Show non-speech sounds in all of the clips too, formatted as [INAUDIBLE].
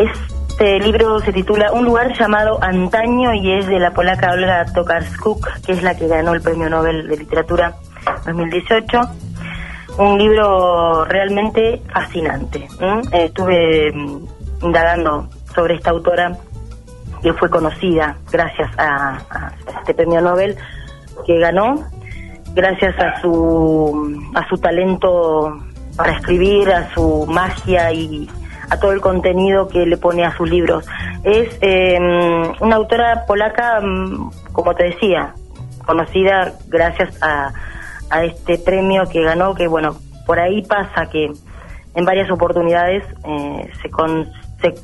este libro se titula Un lugar llamado Antaño y es de la polaca Olga Tokarczuk, que es la que ganó el Premio Nobel de Literatura 2018. Un libro realmente fascinante. estuve mm, indagando sobre esta autora que fue conocida gracias a, este premio Nobel que ganó, gracias a su, a su talento para escribir, a su magia y a todo el contenido que le pone a sus libros. Es em, una autora polaca, mm, como te decía, conocida gracias a, a este premio que ganó, que bueno, por ahí pasa que en varias oportunidades eh, se, se,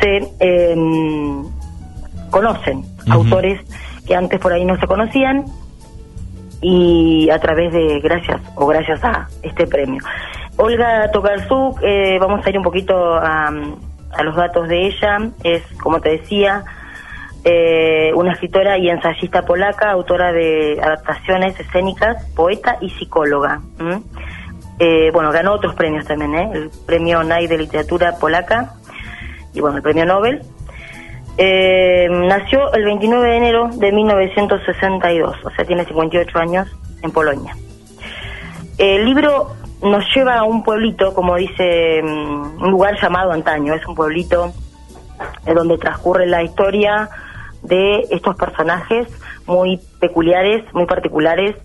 se em, conocen autores que antes por ahí no se conocían y a través de gracias o gracias a este premio. Olga Tokarzuk, eh, vamos a ir un poquito a, a, los datos de ella, es como te decía, eh, una escritora y ensayista polaca, autora de adaptaciones escénicas, poeta y psicóloga. Eh, bueno, ganó otros premios también, ¿eh? el premio NAI de literatura polaca y bueno, el premio Nobel. Eh, nació el 29 de enero de 1962, o sea, tiene 58 años en Polonia. El libro nos lleva a un pueblito, como dice, mm, un lugar llamado Antaño, es un pueblito donde transcurre la historia de estos personajes muy peculiares, muy particulares,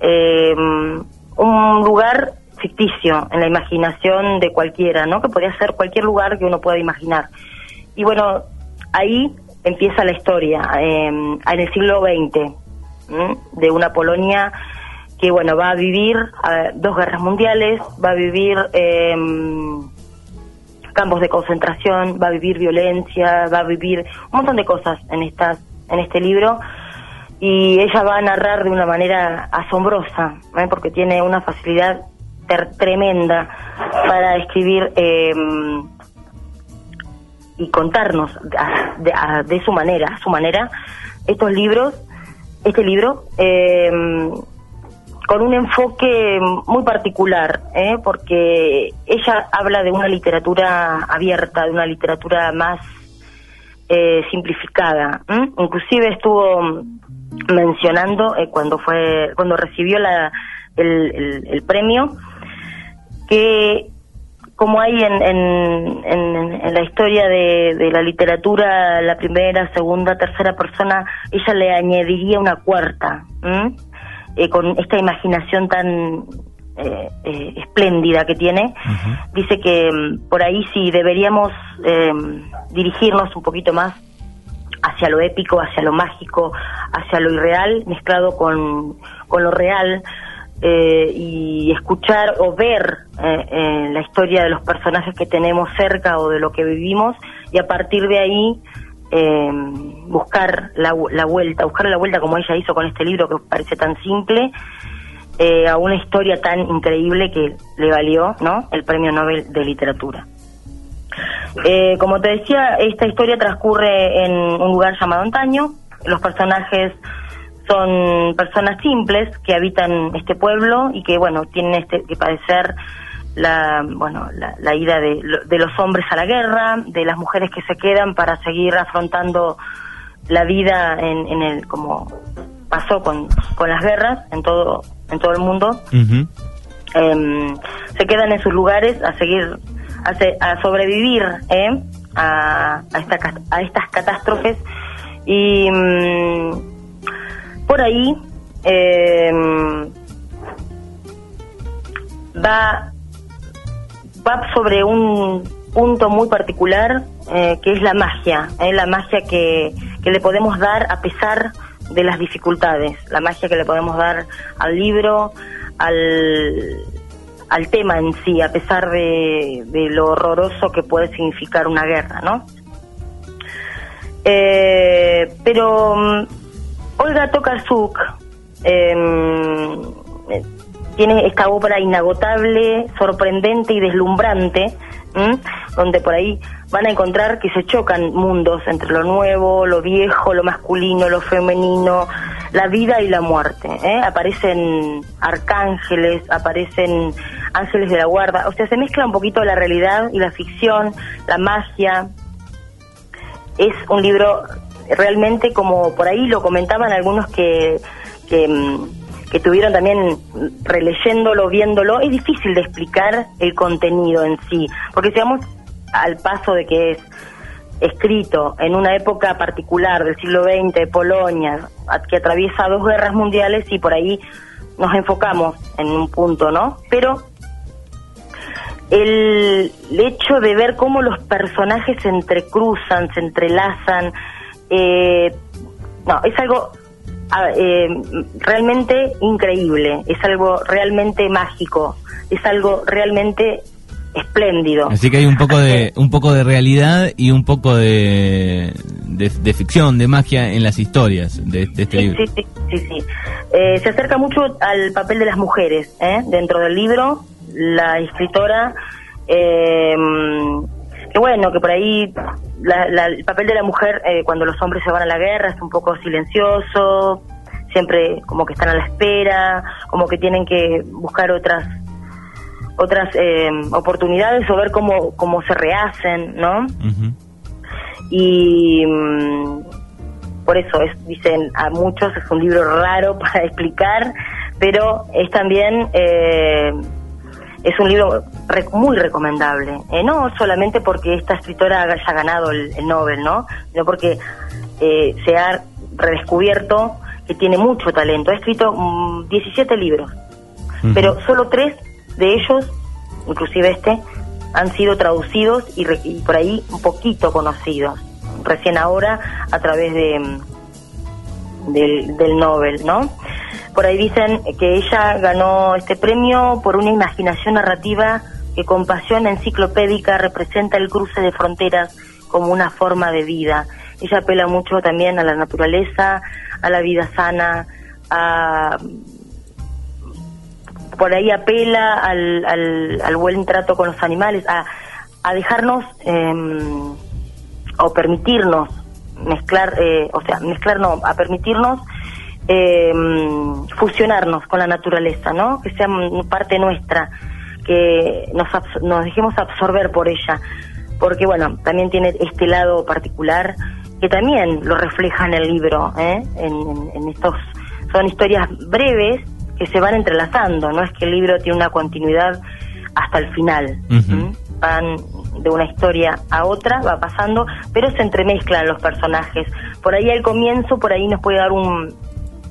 eh, un lugar ficticio en la imaginación de cualquiera, ¿no? Que podría ser cualquier lugar que uno pueda imaginar. Y bueno, ahí empieza la historia, eh, en el siglo XX, de una Polonia que, bueno, va a vivir dos guerras mundiales, va a vivir eh, campos de concentración, va a vivir violencia, va a vivir un montón de cosas en estas en este libro y ella va a narrar de una manera asombrosa, ¿eh? porque tiene una facilidad tremenda para escribir em, y contarnos de, su manera, a su manera, estos libros, este libro, eh, con un enfoque muy particular, ¿eh? porque ella habla de una literatura abierta, de una literatura más eh, simplificada. Inclusive estuvo mencionando eh, cuando fue cuando recibió la, el, premio que como hay en, en, en, la historia de, de, la literatura, la primera, segunda, tercera persona, ella le añadiría una cuarta. Eh, con esta imaginación tan eh, eh, espléndida que tiene, dice que mm, por ahí sí deberíamos dirigirnos un poquito más hacia lo épico, hacia lo mágico, hacia lo irreal, mezclado con, con lo real, y escuchar o ver la historia de los personajes que tenemos cerca o de lo que vivimos, y a partir de ahí eh, buscar la, vuelta, buscar la vuelta como ella hizo con este libro que parece tan simple, eh, a una historia tan increíble que le valió ¿no? el Premio Nobel de Literatura. Eh, como te decía, esta historia transcurre en un lugar llamado Antaño. Los personajes son personas simples que habitan este pueblo y que, bueno, tienen este, que padecer la bueno la, ida de, de, los hombres a la guerra, de las mujeres que se quedan para seguir afrontando la vida en, en el como pasó con, con las guerras en todo en todo el mundo. Em, se quedan en sus lugares a seguir a, a sobrevivir ¿eh? a, a, esta, a estas catástrofes y mm, por ahí eh, va va sobre un punto muy particular eh, que es la magia, eh, la magia que, que le podemos dar a pesar de las dificultades, la magia que le podemos dar al libro, al, al tema en sí, a pesar de, de lo horroroso que puede significar una guerra, ¿no? Eh, pero mm, Olga Tokarczuk eh, tiene esta obra inagotable, sorprendente y deslumbrante, donde por ahí van a encontrar que se chocan mundos entre lo nuevo, lo viejo, lo masculino, lo femenino, la vida y la muerte. ¿eh? Aparecen arcángeles, aparecen Ángeles de la Guarda. O sea, se mezcla un poquito la realidad y la ficción, la magia. Es un libro realmente como por ahí lo comentaban algunos que, que, mm, que tuvieron también releyéndolo, viéndolo, es difícil de explicar el contenido en sí, porque si al paso de que es escrito en una época particular del siglo XX de Polonia, que atraviesa dos guerras mundiales y por ahí nos enfocamos en un punto, ¿no? Pero el hecho de ver cómo los personajes se entrecruzan, se entrelazan, eh, no, es algo eh, realmente increíble, es algo realmente mágico, es algo realmente espléndido. Así que hay un poco de un poco de realidad y un poco de, de, ficción, de magia en las historias de, este libro. Sí, sí, sí. Eh, se acerca mucho al papel de las mujeres ¿eh? dentro del libro. La escritora, eh, que bueno, que por ahí el papel de la mujer cuando los hombres se van a la guerra es un poco silencioso, siempre como que están a la espera, como que tienen que buscar otras otras eh, oportunidades o ver cómo, cómo se rehacen, ¿no? Y mm, por eso es, dicen a muchos es un libro raro [LAUGHS] para explicar, pero es también eh, es un libro muy recomendable, eh, no solamente porque esta escritora haya ganado el, Nobel, ¿no? Sino porque se ha redescubierto que tiene mucho talento. Ha escrito 17 mm, libros, pero solo tres de ellos, inclusive este, han sido traducidos y, por ahí un poquito conocidos, recién ahora a través de mm, del, del Nobel, ¿no? Por ahí dicen que ella ganó este premio por una imaginación narrativa que con pasión enciclopédica representa el cruce de fronteras como una forma de vida. Ella apela mucho también a la naturaleza, a la vida sana, a por ahí apela al, al, buen trato con los animales, a, a dejarnos eh, o permitirnos mezclar, eh, o sea, mezclar no, a permitirnos eh, fusionarnos con la naturaleza, ¿no? Que sea parte nuestra, que nos, nos dejemos absorber por ella, porque bueno, también tiene este lado particular que también lo refleja en el libro, ¿eh? en, en estos son historias breves que se van entrelazando, no es que el libro tiene una continuidad hasta el final. Van de una historia a otra, va pasando, pero se entremezclan los personajes. Por ahí al comienzo, por ahí nos puede dar un,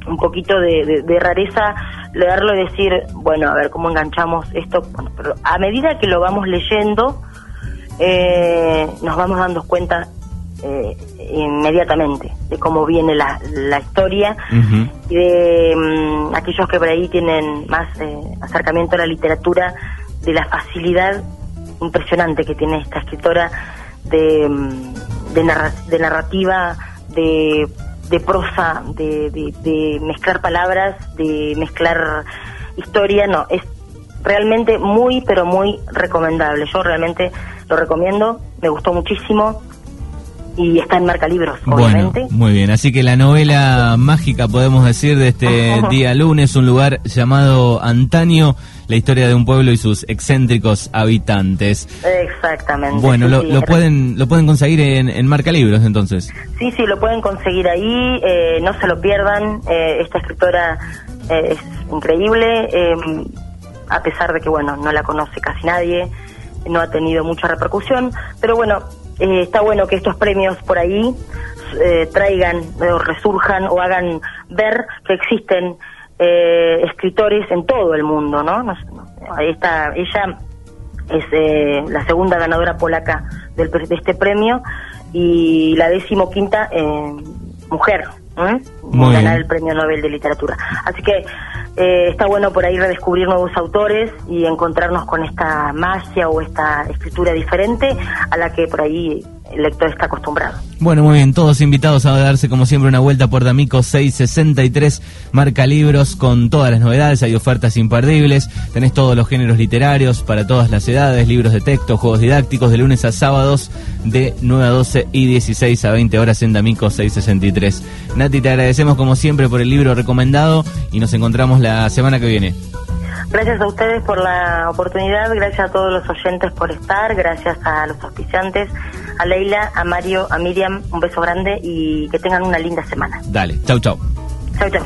un poquito de, rareza leerlo y decir, bueno, a ver cómo enganchamos esto. pero a medida que lo vamos leyendo, eh, nos vamos dando cuenta eh, inmediatamente de cómo viene la, la historia y de mm, aquellos que por ahí tienen más eh, acercamiento a la literatura, de la facilidad impresionante que tiene esta escritora de, mm, de, narrativa, de, de prosa, de, de, mezclar palabras, de mezclar historia, no, es realmente muy, pero muy recomendable. Yo realmente lo recomiendo, me gustó muchísimo y está en marca libros, obviamente. Bueno, muy bien, así que la novela mágica, podemos decir, de este [LAUGHS] día lunes, un lugar llamado Antaño, la historia de un pueblo y sus excéntricos habitantes. Exactamente. Bueno, lo, pueden lo pueden conseguir en, marca libros, entonces. Sí, sí, lo pueden conseguir ahí, eh, no se lo pierdan, eh, esta escritora eh, es increíble, a pesar de que, bueno, no la conoce casi nadie, no ha tenido mucha repercusión, pero bueno, eh, está bueno que estos premios por ahí eh, traigan o resurjan o hagan ver que existen eh, escritores en todo el mundo, ¿no? ahí está, ella es la segunda ganadora polaca del, de este premio y la decimoquinta mujer ganar el premio Nobel de Literatura. Así que eh, está bueno por ahí redescubrir nuevos autores y encontrarnos con esta magia o esta escritura diferente a la que por ahí el lector está acostumbrado. Bueno, muy bien, todos invitados a darse como siempre una vuelta por D'Amico 663, marca libros con todas las novedades, hay ofertas imperdibles, tenés todos los géneros literarios para todas las edades, libros de texto, juegos didácticos de lunes a sábados de 9 a 12 y 16 a 20 horas en D'Amico 663. Nati, te agradecemos como siempre por el libro recomendado y nos encontramos la semana que viene. Gracias a ustedes por la oportunidad, gracias a todos los oyentes por estar, gracias a los auspiciantes, a Leila, a Mario, a Miriam, un beso grande y que tengan una linda semana. Dale, chau, chau. Chau, chau.